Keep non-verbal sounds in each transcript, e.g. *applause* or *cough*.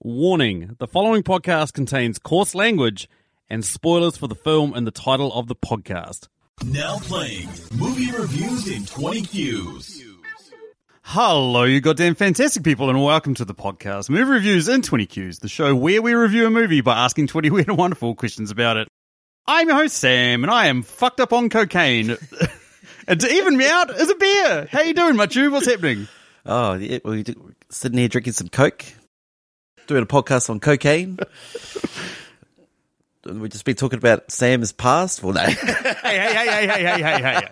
Warning the following podcast contains coarse language and spoilers for the film and the title of the podcast. Now playing movie reviews in 20 Qs. Hello, you goddamn fantastic people, and welcome to the podcast Movie Reviews in 20 Qs, the show where we review a movie by asking 20 weird and wonderful questions about it. I'm your host, Sam, and I am fucked up on cocaine. *laughs* and to even me out is a beer. How you doing, Matiu? What's happening? Oh, yeah, well, we're sitting here drinking some Coke, doing a podcast on cocaine. We've just been talking about Sam's past. Well, no. *laughs* hey, hey, hey, hey, hey, hey,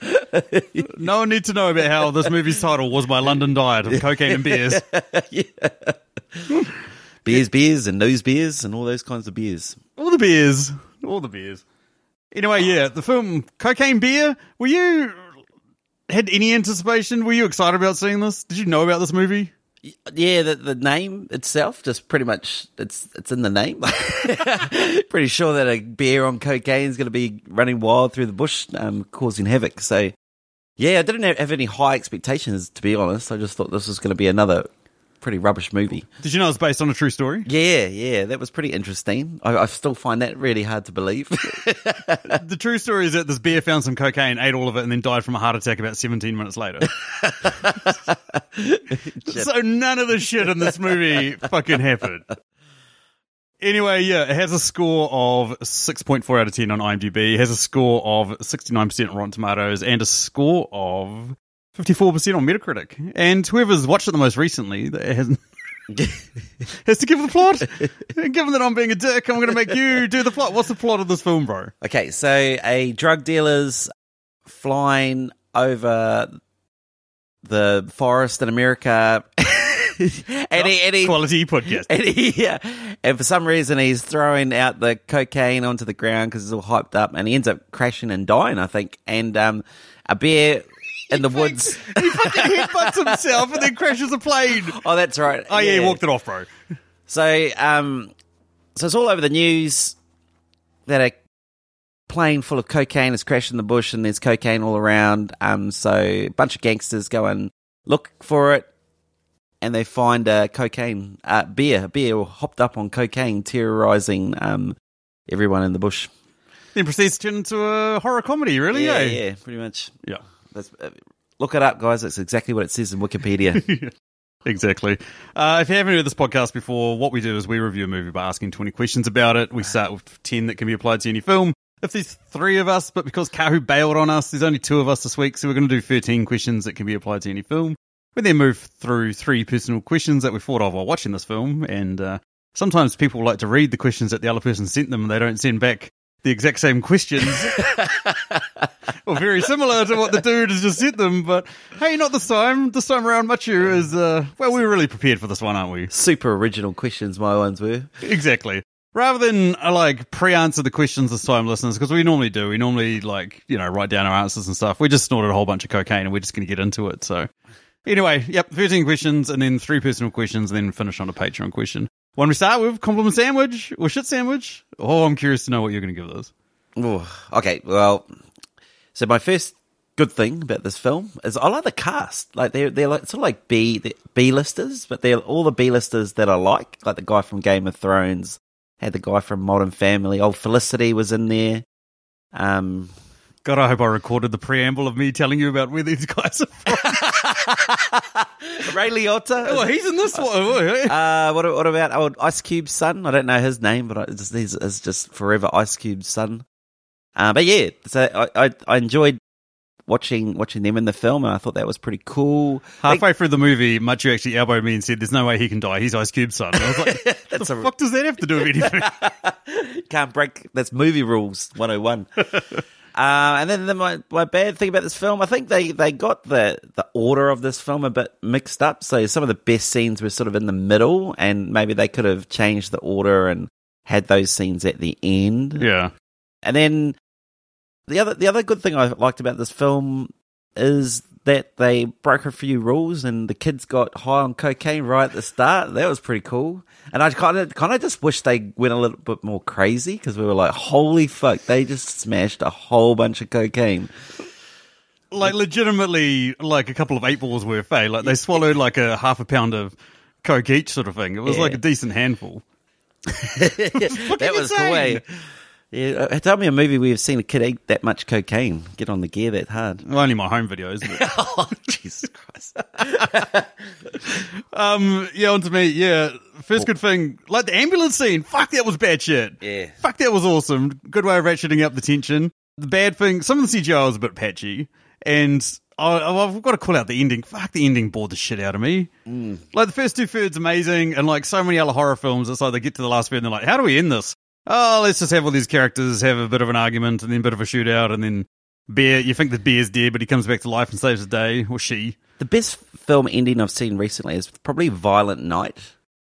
hey, hey. *laughs* no one needs to know about how this movie's title was my London diet of cocaine and beers. *laughs* beers, beers, and nose beers, and all those kinds of beers. All the beers. All the beers. Anyway, yeah, the film Cocaine Bear. Were you had any anticipation? Were you excited about seeing this? Did you know about this movie? Yeah, the, the name itself, just pretty much, it's it's in the name. *laughs* pretty sure that a bear on cocaine is going to be running wild through the bush, um, causing havoc. So, yeah, I didn't have, have any high expectations, to be honest. I just thought this was going to be another pretty rubbish movie. Did you know it's based on a true story? Yeah, yeah, that was pretty interesting. I, I still find that really hard to believe. *laughs* the true story is that this bear found some cocaine, ate all of it, and then died from a heart attack about 17 minutes later. *laughs* so none of the shit in this movie fucking happened. Anyway, yeah, it has a score of 6.4 out of 10 on IMDb. It has a score of 69% on Rotten Tomatoes and a score of 54% on Metacritic. And whoever's watched it the most recently hasn't. *laughs* has to give the plot. Given that I'm being a dick, I'm going to make you do the plot. What's the plot of this film, bro? Okay, so a drug dealer's flying over the forest in America. *laughs* and, he, and he, Quality podcast. and he, yeah, and for some reason he's throwing out the cocaine onto the ground because it's all hyped up, and he ends up crashing and dying, I think. And um, a bear in the woods. *laughs* he fucking headbutts himself and then crashes a plane. *laughs* Oh, that's right. Oh, yeah, he walked it off, bro. So, um, so it's all over the news that a plane full of cocaine has crashed in the bush, and there's cocaine all around. Um, so a bunch of gangsters go and look for it, and they find a cocaine uh, beer, a beer hopped up on cocaine, terrorizing um, everyone in the bush. Then proceeds to turn into a horror comedy, really, Yeah, eh? yeah, pretty much. Yeah. That's, uh, look it up, guys. That's exactly what it says in Wikipedia. *laughs* Exactly. Uh, if you haven't heard this podcast before, what we do is we review a movie by asking 20 questions about it. We start with 10 that can be applied to any film. If there's three of us, but because Kahu bailed on us, there's only two of us this week, so we're going to do 13 questions that can be applied to any film. We then move through three personal questions that we thought of while watching this film, and uh, sometimes people like to read the questions that the other person sent them, and they don't send back the exact same questions. *laughs* or very similar to what the dude has just sent them, but hey, not this time. This time around, Matiu is, uh, well, we were really prepared for this one, aren't we? Super original questions, my ones were. Exactly. Rather than uh, like pre-answer the questions this time, listeners, because we normally do. We normally like you know write down our answers and stuff. We just snorted a whole bunch of cocaine and we're just going to get into it. So anyway, yep, thirteen questions and then three personal questions, and then finish on a Patreon question. When we start with compliment sandwich or shit sandwich, oh, I'm curious to know what you're going to give those. Ooh, okay, well, so my first good thing about this film is I like the cast. Like they're they're like sort of like B B listers, but they're all the B listers that I like. Like the guy from Game of Thrones, had the guy from Modern Family. Old Felicity was in there. Um, God, I hope I recorded the preamble of me telling you about where these guys are from. *laughs* *laughs* Ray Liotta. oh, he's in this one. Uh, what, what about old Ice Cube's son? I don't know his name, but I it's just, he's, it's just forever Ice Cube's son. Uh, but yeah, so I, I, I enjoyed watching watching them in the film, and I thought that was pretty cool. Halfway through the movie, Matiu actually elbowed me and said, "There's no way he can die. He's Ice Cube's son." And I was like, *laughs* That's "The a- fuck does that have to do with anything?" *laughs* Can't break that's movie rules 101. Uh, and then the, my, my bad thing about this film, I think they, they got the, the order of this film a bit mixed up. So some of the best scenes were sort of in the middle, and maybe they could have changed the order and had those scenes at the end. yeah, And then the other the other good thing I liked about this film is that they broke a few rules and the kids got high on cocaine right at the start. That was pretty cool. And I kind of kind of just wish they went a little bit more crazy because we were like, holy fuck, they just smashed a whole bunch of cocaine. like legitimately, like a couple of eight balls worth. Eh? Like they swallowed like a half a pound of coke each sort of thing. It was Yeah. like a decent handful. *laughs* that was insane. the way. Yeah, tell me a movie where you've seen a kid eat that much cocaine, get on the gear that hard. Well, only my home videos. *laughs* But, oh, Jesus Christ! *laughs* um, yeah, on to me. Yeah, first good thing, like the ambulance scene. Fuck, that was bad shit. Yeah. Fuck, that was awesome. Good way of ratcheting up the tension. The bad thing, some of the CGI was a bit patchy, and I, I've got to call out the ending. Fuck, the ending bored the shit out of me. Like the first two thirds, amazing, and like so many other horror films, it's like they get to the last third and they're like, how do we end this? Oh, let's just have all these characters have a bit of an argument and then a bit of a shootout, and then Bear, you think that Bear's dead, but he comes back to life and saves the day, or she. The best film ending I've seen recently is probably Violent Night.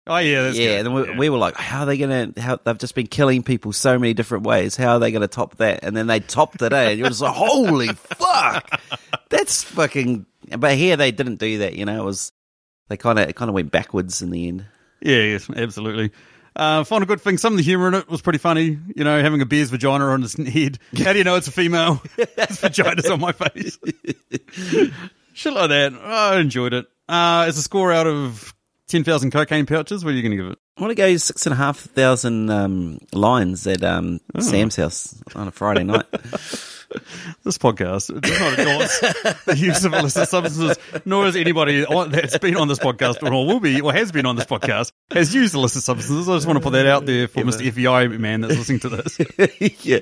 Oh yeah, that's yeah, good. and we, we were like, how are they gonna? How they've just been killing people so many different ways. How are they gonna top that? And then they topped it. Eh? And you're just like, holy fuck, that's fucking. But here they didn't do that. You know, it was they kind of it kind of went backwards in the end. Yeah, yes, absolutely. Uh, a good thing, some of the humour in it was pretty funny. You know, having a bear's vagina on his head. *laughs* How do you know it's a female? *laughs* his vagina's on my face. *laughs* Shit like that. I enjoyed it. Uh, it's a score out of 10,000 cocaine pouches. What are you going to give it? I want to go six and a half thousand um, lines at um, Sam's house on a Friday night. *laughs* This podcast does not endorse the use of illicit substances, nor has anybody on, that's been on this podcast or will be or has been on this podcast has used illicit substances. I just want to put that out there for Mr. FBI man that's listening to this. *laughs* yeah.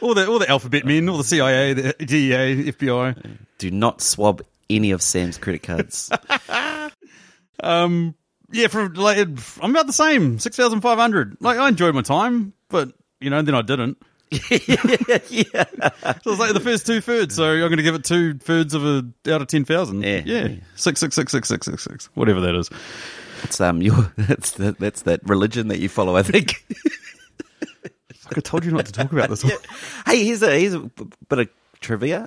All the all the alphabet men, all the CIA, the DEA, FBI. Do not swab any of Sam's credit cards. *laughs* Um, yeah, for like, I'm about the same, six thousand five hundred. Like, I enjoyed my time, but you know, then I didn't. *laughs* yeah. So it's like the first two thirds. So I'm going to give it two thirds of a out of ten thousand. Yeah. yeah, six six six six six six six, whatever that is. It's um your *laughs* that's that that's that religion that you follow, I think. *laughs* Fuck, I told you not to talk about this. hey, here's a here's a bit of trivia.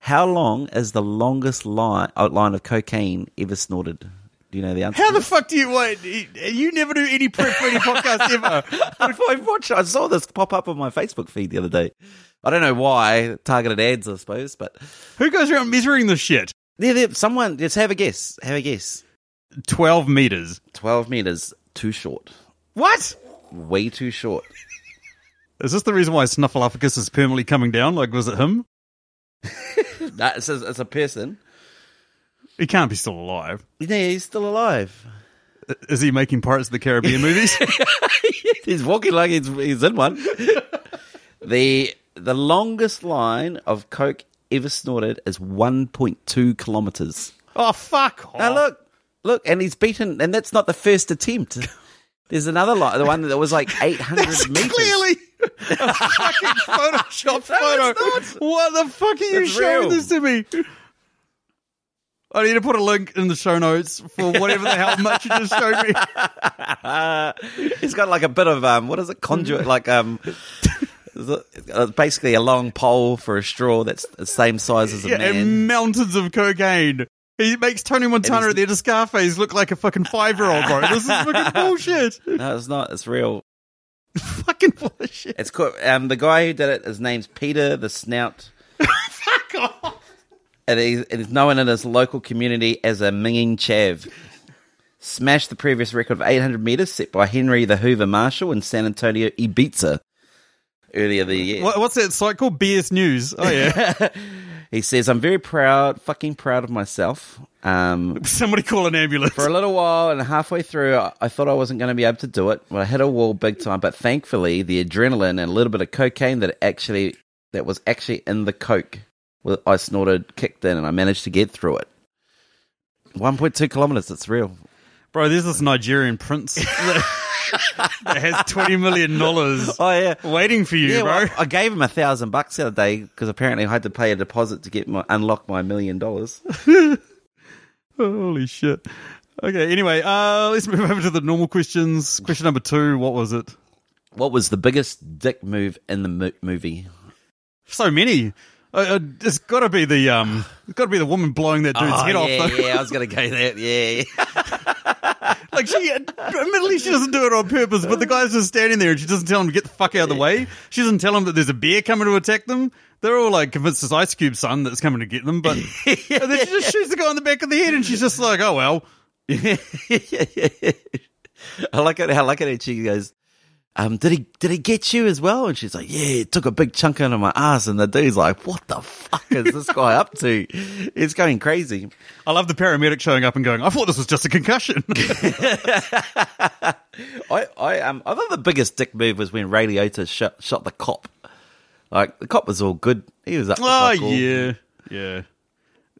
How long is the longest line outline of cocaine ever snorted? Do you know the answer? How the fuck do you wait? You never do any prep for any podcast ever. *laughs* I watched. I saw this pop up on my Facebook feed the other day. I don't know why targeted ads, I suppose, but Who goes around measuring this shit? there, there, someone just have a guess. Have a guess. Twelve meters. Twelve meters, too short. What? Way too short. Is this the reason why Snuffleupagus is permanently coming down? Like, was it him? *laughs* No, it's a, it's a person. He can't be still alive. Yeah, he's still alive. Is he making Pirates of the Caribbean movies? *laughs* he's walking like he's, he's in one. the the longest line of coke ever snorted is 1.2 kilometers. oh fuck! off. Now look, look, and he's beaten, and that's not the first attempt. There's another line, the one that was like 800 *laughs* That's meters. clearly a fucking *laughs* Photoshop photo. it's not. What the fuck are you It's showing real. this to me? I need to put a link in the show notes for whatever the hell much you just showed me. Uh, *laughs* he's got like a bit of um, what is it, conduit? like um, uh, basically a long pole for a straw that's the same size as a Yeah, man. and mountains of cocaine. He makes Tony Montana at the end of Scarface look like a fucking five year old, bro. This is fucking *laughs* bullshit. no, it's not. It's real. fucking bullshit. It's cool. um, the guy who did it. His name's Peter the Snout. *laughs* Fuck off. And he's, and he's known in his local community as a Minging Chav. Smashed the previous record of 800 meters set by Henry the Hoover Marshall in San Antonio, Ibiza, earlier the year. What, what's that site called? BS News. Oh, yeah. *laughs* He says, "I'm very proud, fucking proud of myself." Um, *laughs* Somebody call an ambulance. for a little while, and halfway through, I, I thought I wasn't going to be able to do it. Well, I hit a wall big time, but thankfully, the adrenaline and a little bit of cocaine that actually that was actually in the coke, I snorted, kicked in, and I managed to get through it. 1.2 kilometers. It's real. Bro, there's this Nigerian prince that, *laughs* that has $20 million Oh oh, yeah. waiting for you, Yeah, bro. well, I gave him a thousand bucks the other day because apparently I had to pay a deposit to get my unlock my million dollars. *laughs* Holy shit. Okay, anyway, uh, let's move over to the normal questions. Question number two, what was it? What was the biggest dick move in the mo- movie? So many. Uh, uh, it's got to be the um, got to be the woman blowing that dude's Oh, head yeah, off. Though. yeah, I was gonna go there. Yeah, yeah. *laughs* Like she, admittedly, she doesn't do it on purpose, but the guy's just standing there and she doesn't tell him to get the fuck out of the way. She doesn't tell him that there's a bear coming to attack them. They're all like convinced it's Ice Cube's son that's coming to get them, but *laughs* and then she just shoots the guy in the back of the head, and she's just like, "Oh well, *laughs* I like it. I like it. And she goes, um, did he did he get you as well? And she's like, yeah, it took a big chunk out of my ass. And the dude's like, what the fuck is this guy up to? It's going crazy. I love the paramedic showing up and going, I thought this was just a concussion. *laughs* I I um I thought the biggest dick move was when Ray Liotta shot shot the cop. Like the cop was all good. He was up. oh, yeah. Yeah.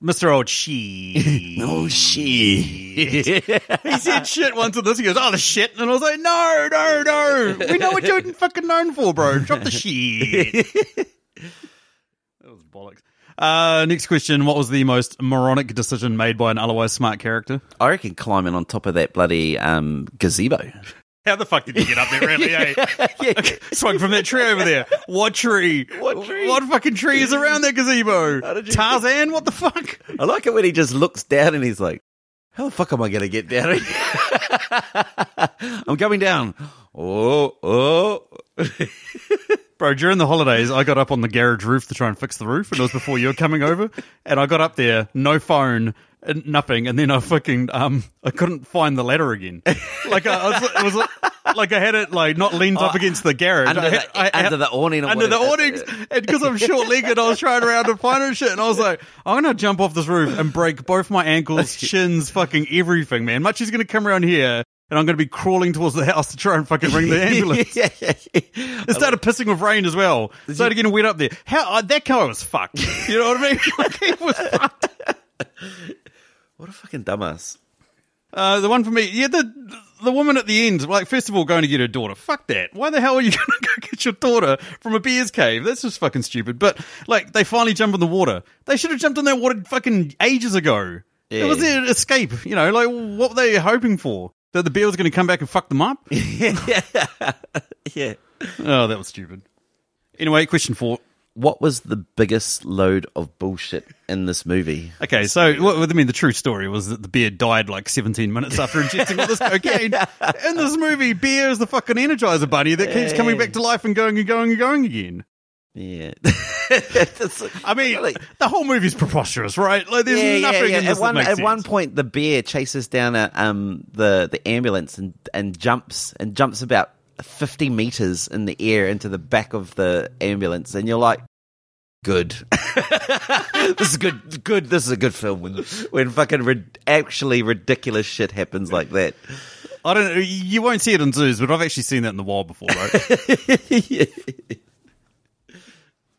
Mr. Old She. *laughs* Oh shit. he said shit once in this. He goes, oh, the shit. And I was like, no, no, no. We know what you're fucking known for, bro. Drop the shit. that was bollocks. Uh, next question. What was the most moronic decision made by an otherwise smart character? I reckon climbing on top of that bloody um gazebo. How the fuck did you get up there, really? *laughs* Eh? Swung from that tree over there. What tree? What tree? What fucking tree is around that gazebo? Tarzan? What the fuck? I like it when he just looks down and he's like, "How the fuck am I going to get down? *laughs* I'm coming down." Oh, oh. *laughs* Bro, during the holidays, I got up on the garage roof to try and fix the roof, and it was before you were coming over. And I got up there, no phone, and nothing, and then I fucking um, I couldn't find the ladder again. Like I, I was, it was like, like I had it like not leaned up against the garage, under I had- the- I had- under the awning under the awnings, and because I'm short legged, I was trying around to find it shit, and I was like, I'm gonna jump off this roof and break both my ankles, shins, fucking everything, man. Much is gonna come around here. And I'm going to be crawling towards the house to try and fucking ring the *laughs* ambulance. yeah, yeah, yeah. It started pissing with rain as well. started getting wet up there. How uh, that car was fucked. You know what I mean? *laughs* Like, he was fucked. *laughs* What a fucking dumbass. Uh, the one for me, yeah, the the woman at the end, like, first of all, going to get her daughter. Fuck that. Why the hell are you going to go get your daughter from a bear's cave? That's just fucking stupid. But like, they finally jump in the water. They should have jumped in that water fucking ages ago. It was Yeah. their escape. You know, like, what were they hoping for? That the bear was going to come back and fuck them up? *laughs* Yeah. yeah. oh, that was stupid. Anyway, question four. What was the biggest load of bullshit in this movie? Okay, so what, I mean, the true story was that the bear died like 17 minutes after injecting all this *laughs* cocaine. In this movie, bear is the fucking energizer bunny that keeps coming back to life and going and going and going again. Yeah. *laughs* I mean, Really? the whole movie's preposterous, right? Like, there's yeah, nothing yeah, yeah. At one at one point, the bear chases down a, um the the ambulance and and jumps and jumps about fifty meters in the air into the back of the ambulance, and you're like, good. *laughs* this is good. Good. This is a good film when when fucking actually ridiculous shit happens like that. I don't know. You won't see it in zoos, but I've actually seen that in the wild before, right? *laughs*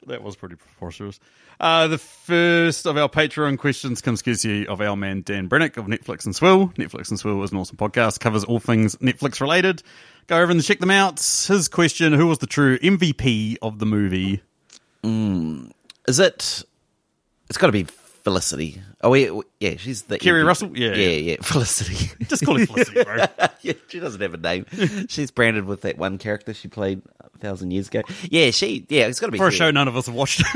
That was pretty preposterous. Uh, the first of our Patreon questions comes courtesy of our man Dan Brennick of Netflix and Swill. Netflix and Swill is an awesome podcast, covers all things Netflix related. Go over and check them out. His question Who was the true MVP of the movie? Is it? It's got to be Felicity. Oh, yeah, yeah, she's the Kerry MVP. Russell? Yeah. yeah, yeah, Felicity. Just call it Felicity, bro. *laughs* yeah, she doesn't have a name. She's branded with that one character she played thousand years ago. Yeah, she. Yeah, it's got to be For a show none of us have watched. *laughs*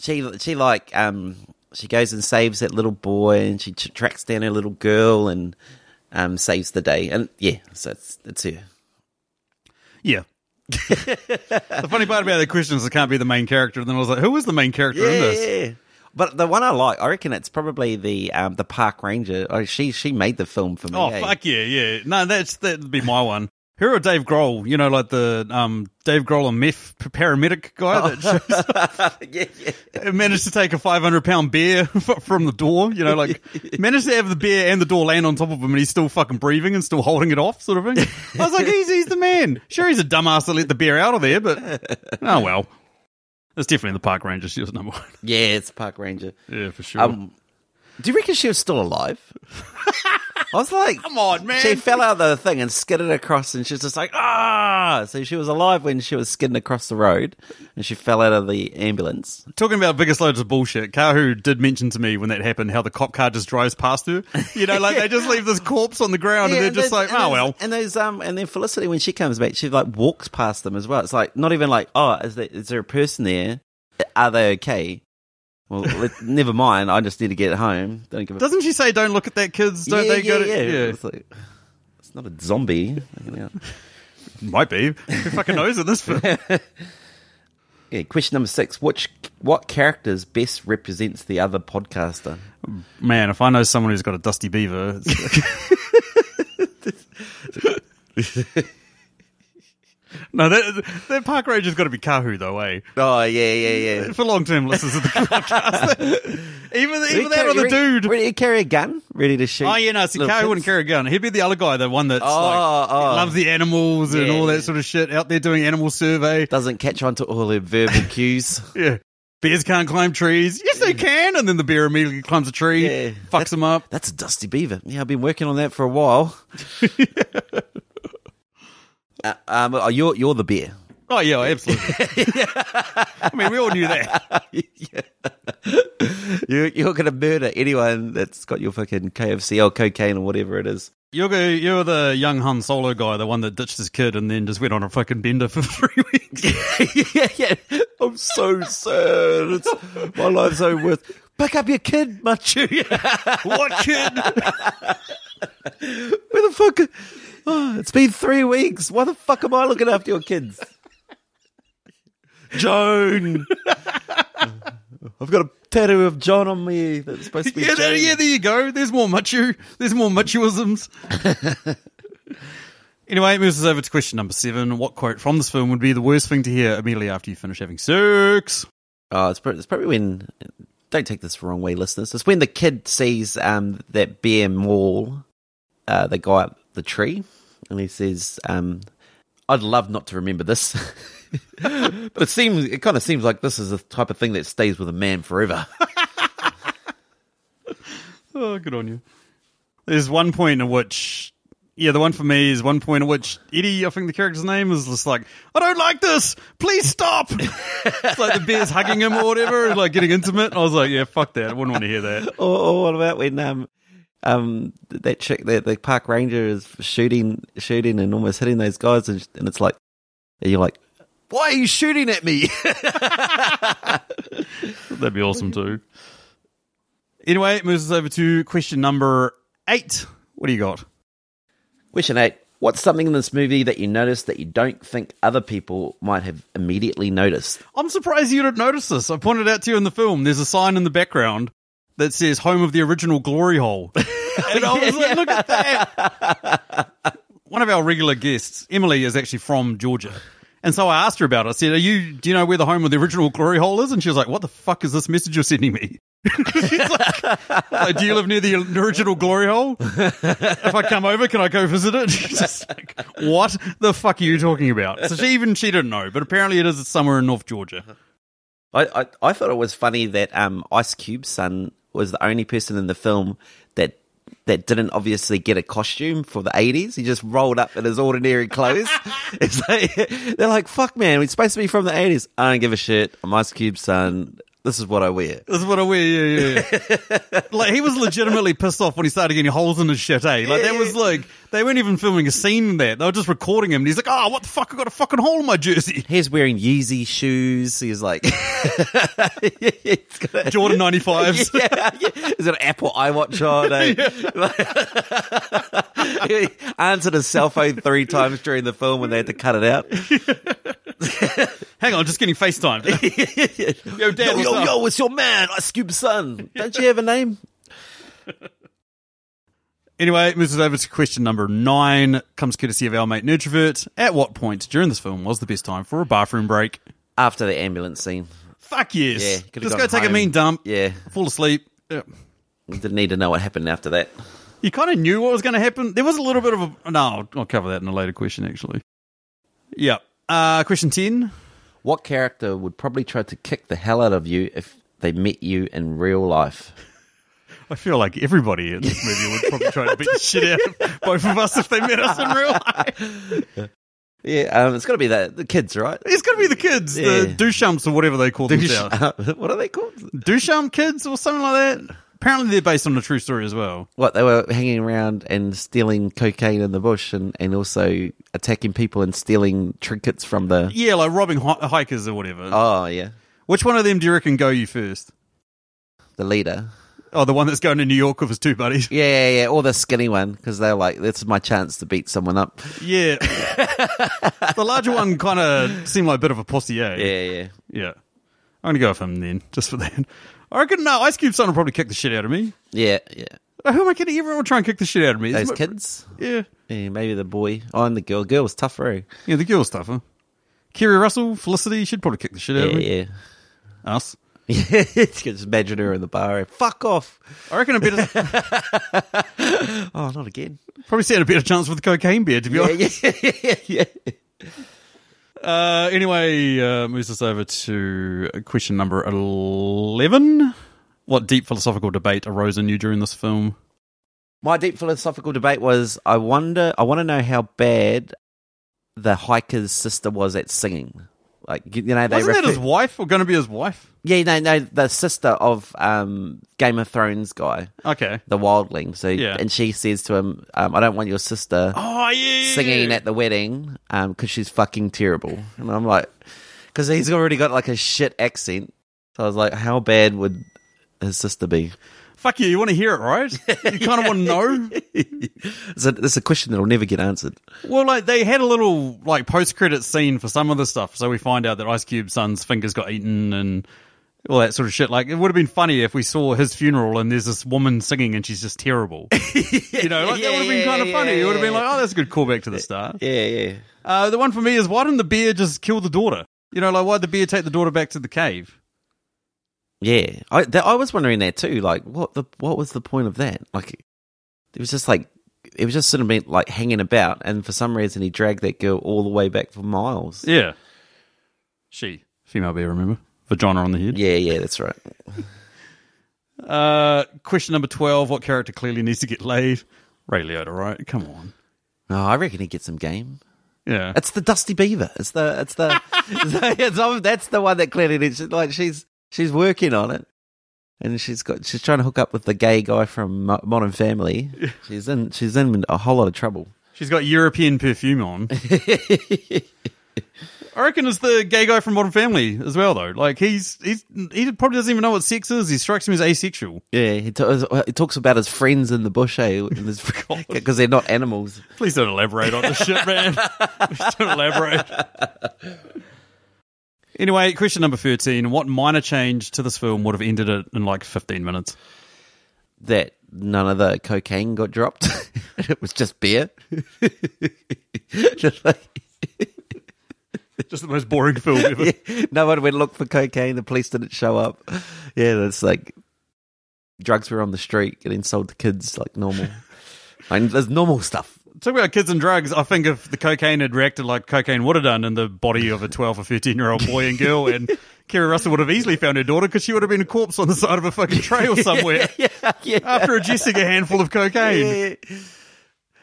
She she like um she goes and saves that little boy and she t- tracks down her little girl and um saves the day and yeah, so it's it's her. yeah. *laughs* the funny part about the question is it can't be the main character. And then I was like, Who was the main character in this? Yeah. But the one I like, I reckon it's probably the um the park ranger. Oh, she she made the film for me. Oh eh? fuck yeah, yeah. No, that's that'd be my one. Who or Dave Grohl? You know, like the um Dave Grohl and meth paramedic guy that *laughs* yeah, yeah. managed to take a five hundred pound bear *laughs* from the door. You know, like *laughs* managed to have the bear and the door land on top of him, and he's still fucking breathing and still holding it off, sort of thing. I was like, he's he's the man. Sure, he's a dumbass that let the bear out of there, but oh well. It's definitely the park ranger. She was number one. Yeah, it's park ranger. Yeah, for sure. Um, do you reckon she was still alive? I was like, Come on, man. She fell out of the thing and skidded across, and she was just like, ah! So she was alive when she was skidding across the road, and she fell out of the ambulance. Talking about biggest loads of bullshit, Kahu did mention to me when that happened how the cop car just drives past her. You know, like they just leave this corpse on the ground and they're just like, there's- oh well. And there's um, and then Felicity when she comes back, she like walks past them as well. It's like not even like, oh, is there is there a person there? Are they okay? Well, let, never mind. I just need to get home. Don't give a Doesn't she say, don't look at that, kids? Don't yeah, they go yeah, to. yeah. Yeah. It's, like, it's not a zombie. Might be. Who fucking knows in this film? *laughs* Yeah, question number six. Which what characters best represents the other podcaster? Man, if I know someone who's got a dusty beaver, *laughs* *laughs* No, that, that park ranger's got to be Kahu, though, eh? Oh yeah, yeah, yeah. *laughs* For long term listeners of the podcast. *laughs* even even that other dude. Ready to carry a gun, ready to shoot. Oh, yeah, no, see, Kahu kids? wouldn't carry a gun. He'd be the other guy, the one that's Oh, like, oh. loves the animals and all that yeah. sort of shit out there doing animal survey. Doesn't catch on to all the verbal *laughs* cues. Yeah. Bears can't climb trees. Yes, they can. And then the bear immediately climbs a tree, Yeah. fucks them up. That's a dusty beaver. Yeah, I've been working on that for a while. Uh, um, oh, you're you're the bear. Oh, yeah, absolutely. *laughs* I mean, we all knew that. *laughs* You're, you're going to murder anyone that's got your fucking KFC or cocaine or whatever it is. You're, go, you're the young Han Solo guy, the one that ditched his kid and then just went on a fucking bender for *laughs* three weeks. yeah, yeah. I'm so sad. It's, my life's so worth. Pick up your kid, Matiu. what kid? Where the fuck? Oh, *gasps* it's been three weeks. Why the fuck am I looking after your kids? *laughs* Joan. *laughs* I've got a tattoo of John on me that's supposed to be Yeah, there, yeah, there you go. There's more Matiu. There's more Machuisms. *laughs* anyway, it moves us over to question number seven. What quote from this film would be the worst thing to hear immediately after you finish having sex? Oh, it's, probably, it's probably when. Don't take this the wrong way, listeners. It's when the kid sees um, that bear maul uh, the guy up the tree, and he says, um, "I'd love not to remember this." *laughs* but it seems it kind of seems like this is the type of thing that stays with a man forever. *laughs* Oh, good on you. There's one point in which, yeah, the one for me is one point in which Eddie, I think the character's name, is just like, I don't like this. Please stop. *laughs* it's like the bear's hugging him or whatever, like getting intimate. I was like, yeah, fuck that. I wouldn't want to hear that. or, or what about when um um that chick that the park ranger is shooting shooting and almost hitting those guys and, and it's like and you're like why are you shooting at me *laughs* That'd be awesome too. Anyway, it moves us over to question number eight. What do you got? question eight what's something in this movie that you noticed that you don't think other people might have immediately noticed I'm surprised you didn't notice this. I pointed out to you in the film. There's a sign in the background that says "Home of the Original Glory Hole," *laughs* and I was like, "Look at that!" One of our regular guests, Emily, is actually from Georgia, and so I asked her about it. I said, "Are you? Do you know where the home of the original Glory Hole is?" And she was like, "What the fuck is this message you're sending me?" *laughs* She's like, like, "Do you live near the original Glory Hole? If I come over, can I go visit it?" *laughs* She's just like, "What the fuck are you talking about?" So she even she didn't know, but apparently it is somewhere in North Georgia. I, I I thought it was funny that um Ice Cube's son was the only person in the film that that didn't obviously get a costume for the 80s. He just rolled up in his ordinary clothes. *laughs* *laughs* it's like, they're like, fuck man, we're supposed to be from the 80s. I don't give a shit. I'm Ice Cube's son. This is what I wear. This is what I wear. Yeah, yeah. *laughs* like he was legitimately pissed off when he started getting holes in his shit. Eh? Like that was like they weren't even filming a scene in that. They were just recording him. And he's like, "Oh, what the fuck? I got a fucking hole in my jersey." *laughs* He's wearing Yeezy shoes. He's like, got *laughs* Jordan ninety fives. yeah, yeah. He's got an Apple iWatch on. Eh? he answered his cell phone three times during the film when they had to cut it out. Hang on, just getting FaceTimed. *laughs* Yo, Dad, yo, what's yo, up? yo, it's your man, Ice Cube's son. Don't you have a name? *laughs* Anyway, it moves us over to question number nine. Comes courtesy of our mate Nerdtrovert. At what point during this film was the best time for a bathroom break? After the ambulance scene. Fuck yes. Yeah, just go take a mean dump. Yeah. Fall asleep. Yeah. Didn't need to know what happened after that. You kind of knew what was going to happen. There was a little bit of a. No, I'll- I'll cover that in a later question, actually. Yep. Uh, question 10. What character would probably try to kick the hell out of you if they met you in real life? I feel like everybody in this movie would probably try to *laughs* beat the shit out of both of us if they met us in real life. *laughs* Yeah, um, it's got to be the, the kids, right? It's going to be the kids, the Yeah. Duchamps or whatever they call themselves. *laughs* what are they called? Douchum kids or something like that. Apparently, they're based on a true story as well. What they were hanging around and stealing cocaine in the bush, and, and also attacking people and stealing trinkets from the. Yeah, like robbing hi- hikers or whatever. Oh yeah, Which one of them do you reckon go you first? the leader. Oh, the one that's going to New York with his two buddies. Yeah, yeah, yeah. Or the skinny one because they're like, "This is my chance to beat someone up." Yeah. *laughs* the larger one kind of seemed like a bit of a pussy, eh? Yeah, yeah. Yeah. I'm going to go with him then, just for that. I reckon, no, Ice Cube's son will probably kick the shit out of me. Yeah, yeah. Who am I kidding? Everyone will try and kick the shit out of me. Those kids. Yeah. Yeah, maybe the boy. Oh, and the girl. Girl was tougher. eh? Yeah, the girl's tougher. Keri Russell, Felicity, she'd probably kick the shit out of me. Yeah, Us. yeah. *laughs* yeah. Just imagine her in the bar. eh? Fuck off. I reckon a better, *laughs* Oh, not again. probably stand a better chance with the cocaine beer, to be Yeah, honest. yeah, *laughs* yeah, yeah. Uh, anyway, uh, moves us over to question number 11. What deep philosophical debate arose in you during this film? My deep philosophical debate was: I wonder, I want to know how bad the hiker's sister was at singing. Like you know, they Wasn't that his wife or going to be his wife? yeah, no, no, the sister of um, Game of Thrones guy, Okay. the wildling. So, Yeah. and she says to him, um, "I don't want your sister Oh, yeah. singing yeah. at the wedding because she's fucking terrible." And I'm like, because he's already got like a shit accent. So I was like, how bad would his sister be? Fuck you, you want to hear it, right? You *laughs* kind of want to know? *laughs* It's a, it's a question that'll never get answered. Well, like, they had a little, like, post-credit scene for some of the stuff, so we find out that Ice Cube's son's fingers got eaten and all that sort of shit. Like, it would have been funny if we saw his funeral and there's this woman singing and she's just terrible. *laughs* you know, like, that would have been Yeah, kind of yeah, funny. yeah, it would have been like, oh, that's a good callback to the start. Yeah, yeah. Uh, the one for me is why didn't the bear just kill the daughter? You know, like why'd the bear take the daughter back to the cave? Yeah, I th- I was wondering that too. Like, what the what was the point of that? Like, it was just like it was just sort of been like hanging about, and for some reason he dragged that girl all the way back for miles. Yeah. She. Female bear, remember? Vagina on the head. Yeah, yeah, that's right. *laughs* Uh, question number 12. What character clearly needs to get laid? Ray Liotta, right? Come on. No, I reckon he gets some game. Yeah. It's the Dusty Beaver. It's the it's the *laughs* *laughs* it's, it's, that's the one that clearly needs like she's she's working on it, and she's got she's trying to hook up with the gay guy from Modern Family. *laughs* She's in she's in a whole lot of trouble. She's got European perfume on. *laughs* I reckon it's the gay guy from Modern Family as well, though. Like, he's, he's, he probably doesn't even know what sex is. He strikes him as asexual. Yeah, he, t- he talks about his friends in the bush, eh? *laughs* Because they're not animals. Please don't elaborate on this shit, man. Please don't elaborate. Anyway, question number 13. What minor change to this film would have ended it in like 15 minutes? That none of the cocaine got dropped. *laughs* it was just beer. just *laughs* like, Just the most boring film ever. *laughs* yeah, no one went look for cocaine. The police didn't show up. Yeah, it's like drugs were on the street getting sold to kids like normal. and there's normal stuff. Talk about kids and drugs. I think if the cocaine had reacted like cocaine would have done in the body of a 12 or 13 year old boy and girl, and *laughs* Keri Russell would have easily found her daughter because she would have been a corpse on the side of a fucking trail *laughs* somewhere yeah, yeah. after ingesting a handful of cocaine. yeah.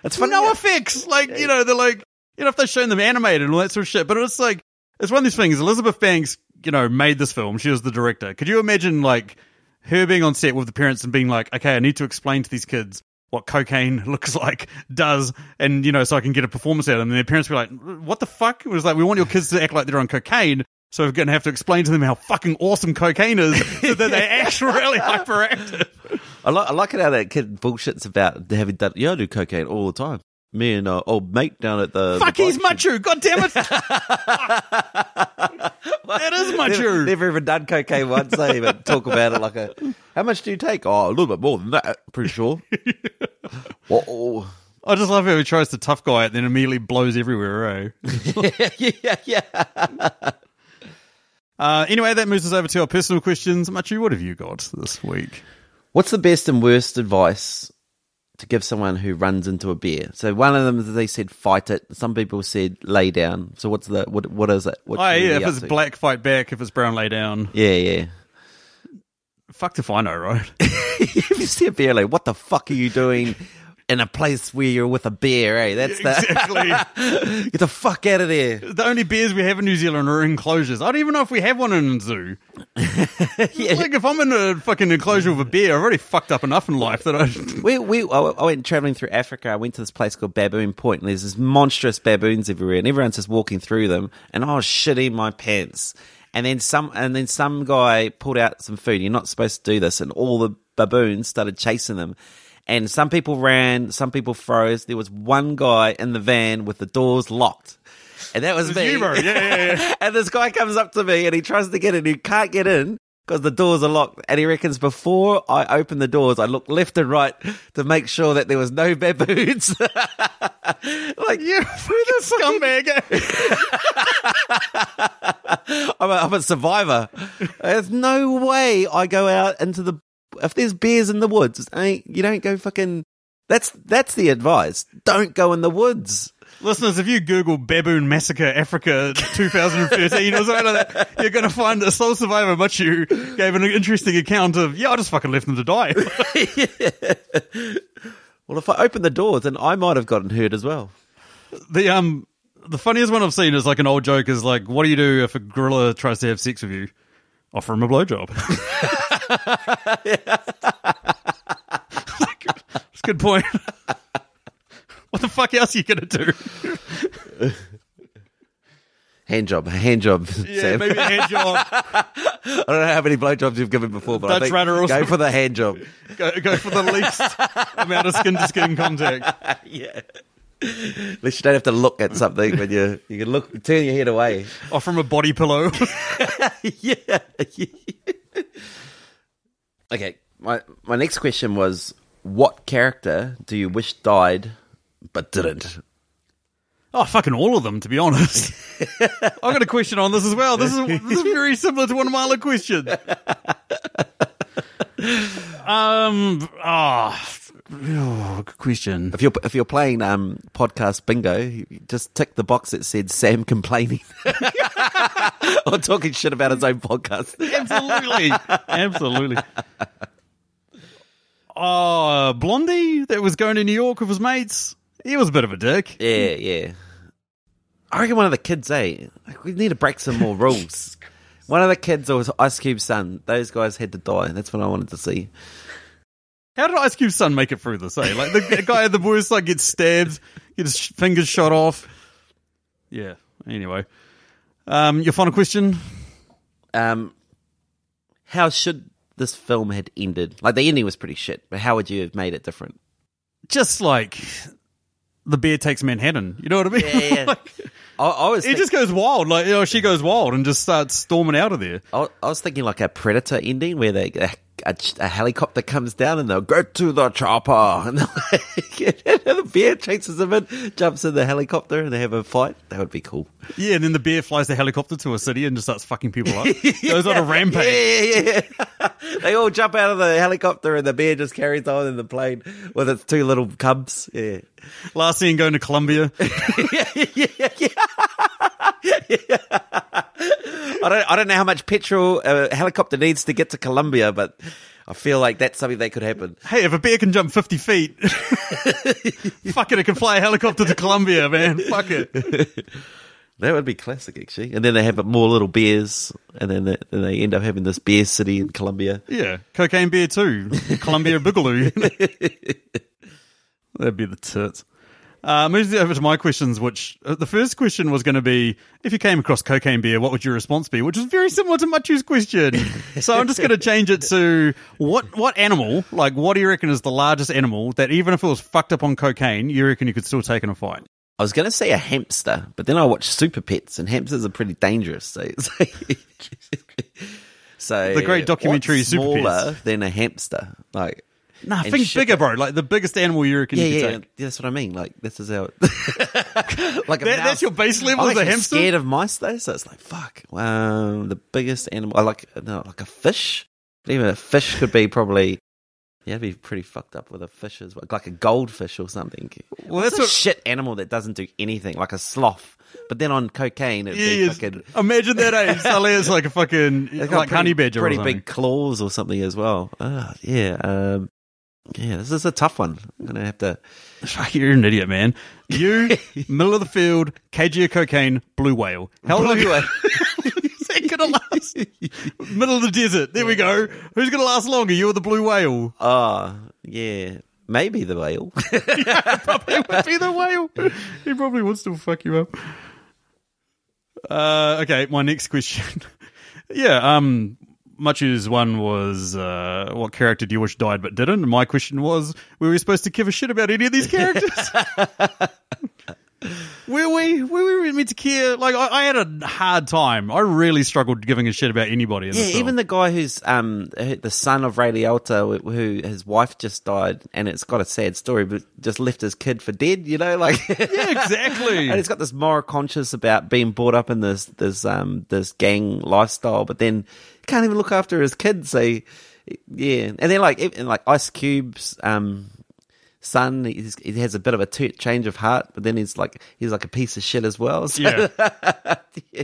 It's funny. no effects. Like, you know, they're like, you know, if they've shown them animated and all that sort of shit. But it's like, it's one of these things. Elizabeth Banks, you know, made this film. She was the director. Could you imagine, like, her being on set with the parents and being like, okay, I need to explain to these kids what cocaine *laughs* looks like, does, and, you know, so I can get a performance out of them. And their parents be like, what the fuck? It was like, we want your kids to act like they're on cocaine. So we're going to have to explain to them how fucking awesome cocaine is so that they *laughs* act really hyperactive. I, li- I like it how that kid bullshits about having done. Yeah, I do cocaine all the time. Me and uh, old mate down at the. Fuck, the he's macho. God damn it. *laughs* that is macho. Never, never even done cocaine once, eh? But talk about it like a. How much do you take? Oh, a little bit more than that. Pretty sure. *laughs* oh, I just love how he tries to tough guy it, then immediately blows everywhere, eh? *laughs* yeah, yeah. Uh, anyway, that moves us over to our personal questions. Matiu, what have you got this week? What's the best and worst advice to give someone who runs into a bear? So one of them they said fight it. Some people said lay down. So what's the what? What is it? What Oh, yeah, if it's to? black, fight back. If it's brown, lay down. Yeah, yeah. Fuck if I know, right? *laughs* if you see a bear, like what the fuck are you doing *laughs* in a place where you're with a bear? Eh, that's the *laughs* exactly. get the fuck out of there. the only bears we have in New Zealand are enclosures. I don't even know if we have one in a zoo. *laughs* Yeah. Like, if I'm in a fucking enclosure with a bear, I've already fucked up enough in life that I. We, we, I I went traveling through Africa. I went to this place called Baboon Point, and there's this monstrous baboons everywhere, and everyone's just walking through them. And I was shitting my pants. And then some, and then some guy pulled out some food. You're not supposed to do this, and all the baboons started chasing them. And some people ran, some people froze. There was one guy in the van with the doors locked. And that was, was me. Yeah, yeah, yeah. *laughs* and this guy comes up to me and he tries to get in. He can't get in. because the doors are locked. And he reckons before I open the doors, I look left and right to make sure that there was no baboons. *laughs* like, You *laughs* the scumbag. I'm a, I'm a survivor. There's no way I go out into the if there's bears in the woods. Ain't you don't go fucking. That's that's the advice. Don't go in the woods. Listeners, if you Google Baboon Massacre Africa 2013 or something like that, you're going to find a sole survivor Matiu gave an interesting account of, yeah, I just fucking left them to die. *laughs* Well, if I open the doors, then I might have gotten hurt as well. the um the funniest one I've seen is like an old joke is like, what do you do if a gorilla tries to have sex with you? Offer him a blowjob. *laughs* That's a good point. what the fuck else are you gonna do? Hand job, hand job. Yeah, Sam. maybe a hand job. *laughs* I don't know how many blowjobs you've given before, but I Dutch think also- go for the hand job. Go, go for the least amount of skin to skin contact. *laughs* yeah. At least you don't have to look at something when you you can look turn your head away. Offer from a body pillow. *laughs* yeah. Okay. My my next question was what character do you wish died but didn't? Oh, fucking all of them, to be honest. I've got a question on this as well. This is this is very similar to one of my other questions. *laughs* um, ah, oh, good question. If you're if you're playing um podcast bingo, just tick the box that said Sam complaining *laughs* or talking shit about his own podcast. Absolutely, absolutely. Oh, Blondie that was going to New York with his mates. He was a bit of a dick. Yeah, yeah. I reckon one of the kids, eh? Like, we need to break some more rules. *laughs* One of the kids was Ice Cube's son. Those guys had to die. That's what I wanted to see. How did Ice Cube's son make it through this? Eh? Like the guy at the boys like gets stabbed, get his fingers shot off. Yeah. Anyway, um, your final question. Um, how should this film had ended? Like the ending was pretty shit, but how would you have made it different? Just like the bear takes Manhattan. You know what I mean? Yeah, yeah. *laughs* Like, I, I was he think- just goes wild. Like you know, she goes wild and just starts storming out of there. I, I was thinking like a predator ending where they a, a, a helicopter comes down and they'll go to the chopper *laughs* and, like, *laughs* and the bear chases them in, jumps in the helicopter and they have a fight. That would be cool. Yeah, and then the bear flies the helicopter to a city and just starts fucking people up. *laughs* Goes on a rampage. Yeah, yeah, yeah. they all jump out of the helicopter and the bear just carries on in the plane with its two little cubs. Yeah. Last scene going to Colombia. I don't I don't know how much petrol a helicopter needs to get to Colombia, but I feel like that's something that could happen. Hey, if a bear can jump 50 feet, *laughs* fuck it, it can fly a helicopter to Colombia, man. Fuck it. That would be classic, actually. And then they have more little bears, and then they, then they end up having this bear city in Colombia. Yeah, cocaine beer too. Colombia Boogaloo. *laughs* That'd be the tits. Uh, moving over to my questions, which uh, the first question was going to be if you came across cocaine beer, what would your response be? Which is very similar to Matiu's question. *laughs* so I'm just going to change it to what what animal, like what do you reckon is the largest animal that even if it was fucked up on cocaine, you reckon you could still take in a fight? I was going to say a hamster, but then I watched Super Pets, and hamsters are pretty dangerous. So, so, *laughs* so The great documentary Super smaller Pets? than a hamster. Like, Nah, think shit bigger, bro. Like the biggest animal you reckon yeah, you could yeah, take. that's what I mean. Like, this is how. *laughs* like That- that's your base level I'm as a hamster? Scared of mice though, so it's like fuck. Um, the biggest animal. I like no, like a fish. Even a fish could be probably. Yeah, it'd be pretty fucked up with a fish as well, like a goldfish or something. Well, that's a what- shit animal that doesn't do anything, like a sloth. But then on cocaine, it'd Yeah, fucking Imagine that, eh? *laughs* Suddenly it's like a fucking like honey pretty- badger pretty or something. big claws or something as well. Ah, yeah, um, yeah. This is a tough one. I'm gonna have to. Fuck, *laughs* You're an idiot, man. You, *laughs* middle of the field, kg of cocaine, blue whale. How long Blue whale. *laughs* is that gonna last? middle of the desert. There we go. Who's gonna last longer? You or the blue whale? Ah, yeah, maybe the whale. yeah, Probably would be the whale. He probably would still fuck you up. Uh, okay, my next question. yeah, um, Much's one was uh, what character do you wish died but didn't? My question was, were we supposed to give a shit about any of these characters? *laughs* Were we? Were we meant to care? Like, I, I had a hard time. I really struggled giving a shit about anybody Yeah, even the guy who's um the son of Ray Liotta, who his wife just died, and it's got a sad story, but just left his kid for dead. You know, like *laughs* yeah, exactly. *laughs* and he's got this moral conscience about being brought up in this this um this gang lifestyle, but then can't even look after his kids. So yeah, and then like and like Ice Cube's um son, he's, he has a bit of a t- change of heart, but then he's like he's like a piece of shit as well. So, Yeah. *laughs*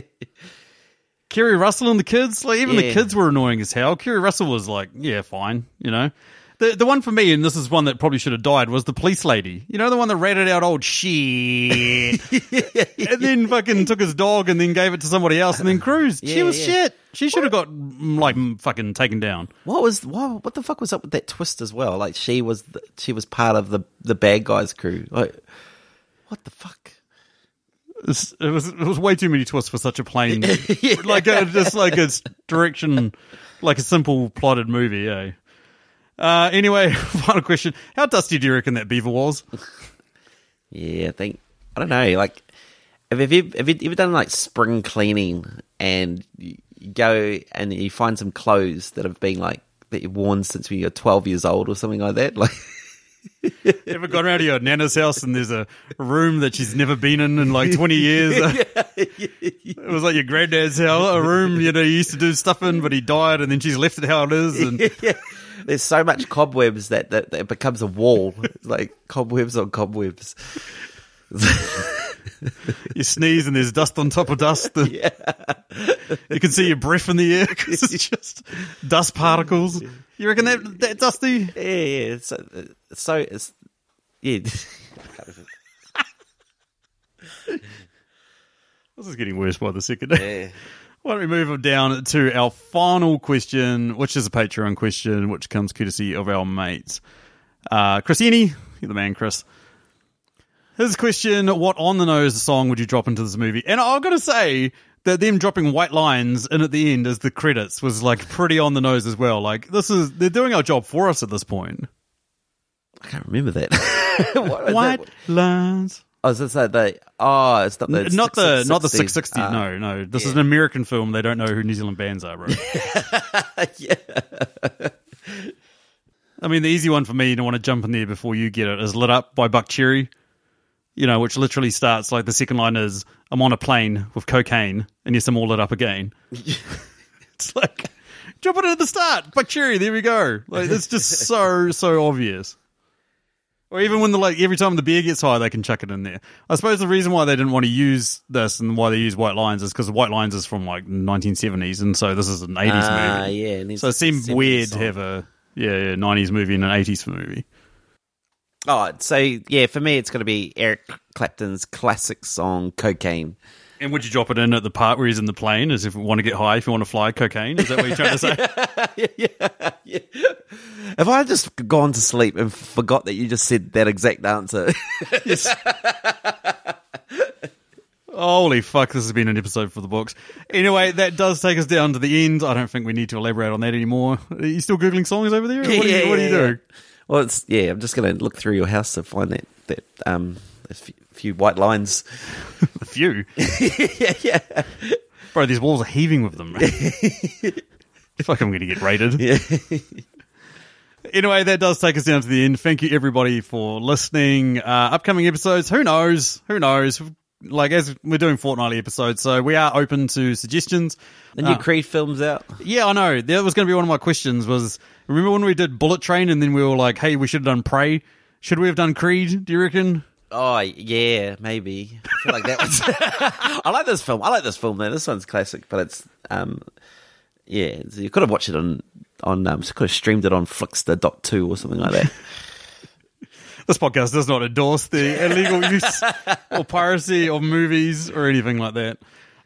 Keri Russell and the kids, like even the kids were annoying as hell. Keri Russell was like, yeah, fine, you know. The the one for me, and this is one that probably should have died, was the police lady. You know, the one that ratted out old shit, *laughs* and then fucking took his dog and then gave it to somebody else and then *laughs* cruised. she was yeah. shit. She should have got mm, like mm, fucking taken down. What was what, what the fuck was up with that twist as well? Like she was the, she was part of the the bad guys crew. Like what the fuck? It was it was way too many twists for such a plain, *laughs* like a, just like a direction, like a simple plotted movie. Eh? Uh, anyway, *laughs* final question: How dusty do you reckon that beaver was? Yeah, I think I don't know. Like have you have you ever done like spring cleaning and you go and you find some clothes that have been like that you've worn since when you were twelve years old or something like that? *laughs* Like Ever gone around to your nana's house and there's a room that she's never been in in like 20 years? *laughs* it was like your granddad's house, a room, you know, you used to do stuff in, but he died and then she's left it how it is. And yeah. There's so much cobwebs that, that, that it becomes a wall. *laughs* Like cobwebs on cobwebs. *laughs* you sneeze and there's dust on top of dust. *laughs* And You can see your breath in the air because it's just dust particles. You reckon that, that dusty? Yeah, yeah. So, it's so it's yeah. This is getting worse by the second. yeah. Why don't we move them down to our final question, which is a Patreon question, which comes courtesy of our mate, Uh, Chris Ennie, you're the man, Chris. His question, what on the nose song would you drop into this movie? And I've got to say that them dropping white lines in at the end as the credits was like pretty on the nose as well. Like this is, they're doing our job for us at this point. I can't remember that. *laughs* what White that? lines. Oh, is this like the oh, it's not the N- not the, not the 660. Ah. no, no. This is an American film. They don't know who New Zealand bands are, bro. *laughs* yeah. I mean, the easy one for me to want to jump in there before you get it is Lit Up by Buckcherry, you know, which literally starts like the second line is, I'm on a plane with cocaine, and yes, I'm all lit up again. *laughs* it's like, jump it at the start. Buckcherry, there we go. Like, it's just so, so obvious. Or even when the like every time the beer gets high, they can chuck it in there. I suppose the reason why they didn't want to use this and why they use White Lines is because White Lines is from like 1970s, and so this is an 80s Ah, movie. yeah. and So it seemed weird song. to have a yeah, yeah 90s movie and an 80s movie. Oh, so yeah, for me, it's going to be Eric Clapton's classic song "Cocaine." And would you drop it in at the part where he's in the plane, as if you want to get high, if you want to fly cocaine? Is that what you're trying to say? *laughs* yeah, yeah. If I had just gone to sleep and forgot that you just said that exact answer, *laughs* Holy fuck, this has been an episode for the books. Anyway, that does take us down to the end. I don't think we need to elaborate on that anymore. Are you still Googling songs over there? What do you, Yeah, what do, you yeah, do? yeah. well, it's yeah. I'm just going to look through your house to find that that um a few, white lines. *laughs* A few. *laughs* yeah, yeah, Bro, these walls are heaving with them. *laughs* fuck, I'm going to get raided. yeah. Anyway, that does take us down to the end. Thank you everybody for listening. Uh, upcoming episodes, who knows? Who knows? Like as we're doing fortnightly episodes, so we are open to suggestions. The new Uh, Creed films out. Yeah, I know. That was going to be one of my questions. Was remember when we did Bullet Train and then we were like, "Hey, we should have done Prey. Should we have done Creed? Do you reckon?" Oh yeah, maybe. I feel like that was. *laughs* I like this film. I like this film. Though this one's classic, but it's um, yeah. You could have watched it on on um, could have streamed it on Flickster dot two or something like that. *laughs* This podcast does not endorse the illegal use or piracy of movies or anything like that.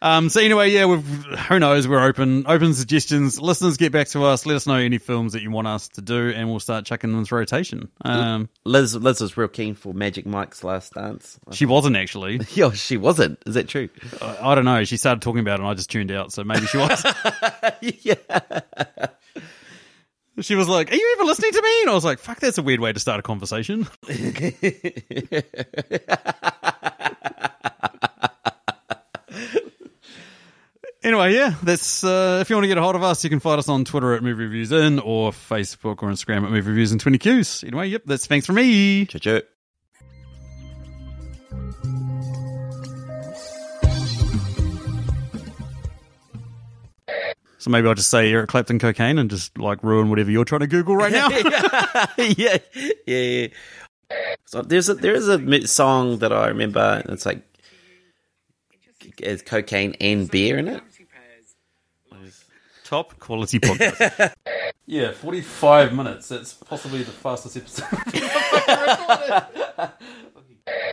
Um, so anyway, yeah, we've, who knows? We're open, open suggestions. Listeners, get back to us. Let us know any films that you want us to do, and we'll start chucking them into rotation. Um, Liz Liz was real keen for Magic Mike's Last Dance. she wasn't actually. *laughs* Yeah, she wasn't. Is that true? I, I don't know. She started talking about it, and I just tuned out. So maybe she was. *laughs* *laughs* yeah. she was like, "Are you ever listening to me?" And I was like, "Fuck, that's a weird way to start a conversation." Anyway, yeah, that's uh, if you want to get a hold of us, you can find us on Twitter at Movie Reviews In or Facebook or Instagram at Movie Reviews in 20 Qs. Anyway, yep, that's thanks for me. Choo-choo. So maybe I'll just say Eric Clapton cocaine and just like ruin whatever you're trying to Google right now. *laughs* *laughs* yeah, yeah, yeah. So there's a there is a song that I remember. It's like it's cocaine and beer in it. Top quality podcast. *laughs* yeah, 45 minutes. That's possibly the fastest episode. *laughs* *laughs*